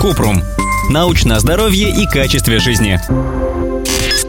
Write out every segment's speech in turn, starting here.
Купрум. Научное здоровье и качестве жизни.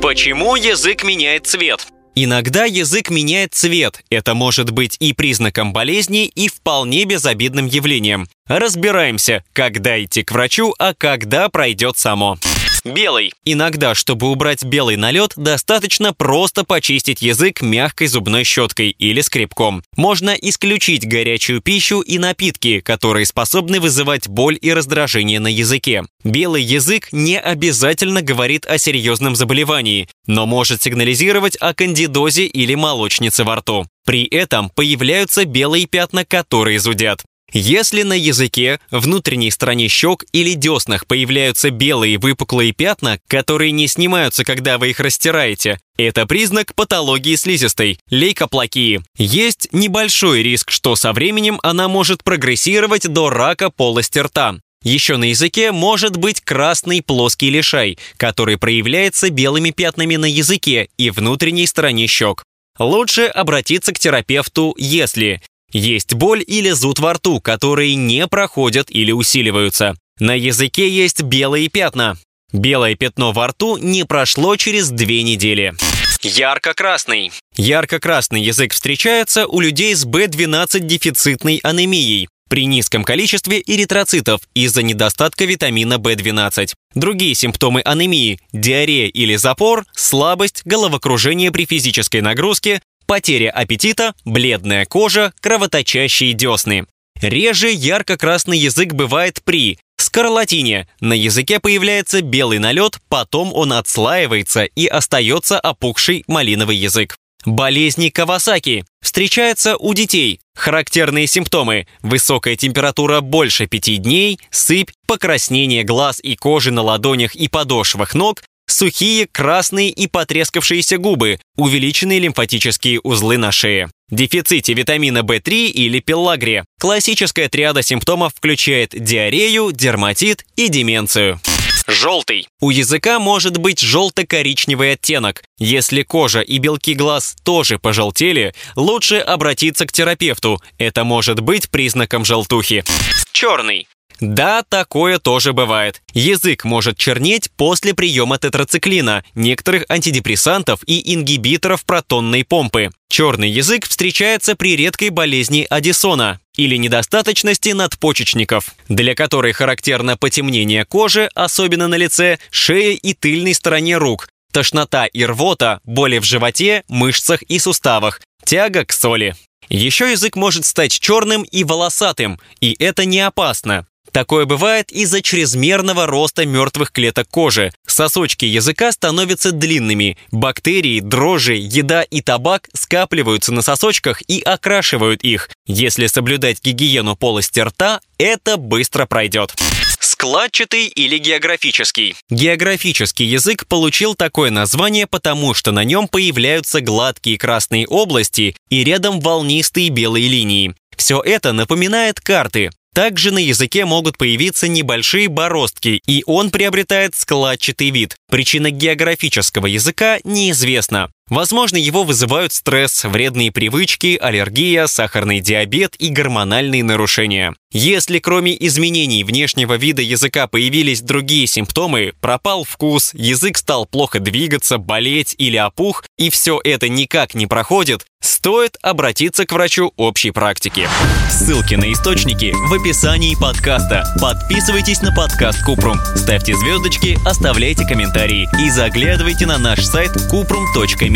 Почему язык меняет цвет? Иногда язык меняет цвет. Это может быть и признаком болезни, и вполне безобидным явлением. Разбираемся, когда идти к врачу, а когда пройдет само. Белый. Иногда, чтобы убрать белый налет, достаточно просто почистить язык мягкой зубной щеткой или скребком. Можно исключить горячую пищу и напитки, которые способны вызывать боль и раздражение на языке. Белый язык не обязательно говорит о серьезном заболевании, но может сигнализировать о кандидозе или молочнице во рту. При этом появляются белые пятна, которые зудят. Если на языке, внутренней стороне щек или деснах появляются белые выпуклые пятна, которые не снимаются, когда вы их растираете, это признак патологии слизистой, лейкоплакии. Есть небольшой риск, что со временем она может прогрессировать до рака полости рта. Еще на языке может быть красный плоский лишай, который проявляется белыми пятнами на языке и внутренней стороне щек. Лучше обратиться к терапевту, если есть боль или зуд во рту, которые не проходят или усиливаются. На языке есть белые пятна. Белое пятно во рту не прошло через две недели. Ярко-красный. Ярко-красный язык встречается у людей с B12 дефицитной анемией при низком количестве эритроцитов из-за недостатка витамина B12. Другие симптомы анемии – диарея или запор, слабость, головокружение при физической нагрузке, потеря аппетита, бледная кожа, кровоточащие десны. Реже ярко-красный язык бывает при скарлатине. На языке появляется белый налет, потом он отслаивается и остается опухший малиновый язык. Болезни Кавасаки встречаются у детей. Характерные симптомы – высокая температура больше пяти дней, сыпь, покраснение глаз и кожи на ладонях и подошвах ног, сухие, красные и потрескавшиеся губы, увеличенные лимфатические узлы на шее. Дефиците витамина В3 или пеллагрия. Классическая триада симптомов включает диарею, дерматит и деменцию. Желтый. У языка может быть желто-коричневый оттенок. Если кожа и белки глаз тоже пожелтели, лучше обратиться к терапевту. Это может быть признаком желтухи. Черный. Да, такое тоже бывает. Язык может чернеть после приема тетрациклина, некоторых антидепрессантов и ингибиторов протонной помпы. Черный язык встречается при редкой болезни Аддисона или недостаточности надпочечников, для которой характерно потемнение кожи, особенно на лице, шее и тыльной стороне рук, тошнота и рвота, боли в животе, мышцах и суставах, тяга к соли. Еще язык может стать черным и волосатым, и это не опасно. Такое бывает из-за чрезмерного роста мертвых клеток кожи. Сосочки языка становятся длинными. Бактерии, дрожжи, еда и табак скапливаются на сосочках и окрашивают их. Если соблюдать гигиену полости рта, это быстро пройдет. Складчатый или географический? Географический язык получил такое название, потому что на нем появляются гладкие красные области и рядом волнистые белые линии. Все это напоминает карты. Также на языке могут появиться небольшие бороздки, и он приобретает складчатый вид. Причина географического языка неизвестна. Возможно, его вызывают стресс, вредные привычки, аллергия, сахарный диабет и гормональные нарушения. Если кроме изменений внешнего вида языка появились другие симптомы, пропал вкус, язык стал плохо двигаться, болеть или опух, и все это никак не проходит, стоит обратиться к врачу общей практики. Ссылки на источники в описании подкаста. Подписывайтесь на подкаст Купрум, ставьте звездочки, оставляйте комментарии и заглядывайте на наш сайт kuprum.me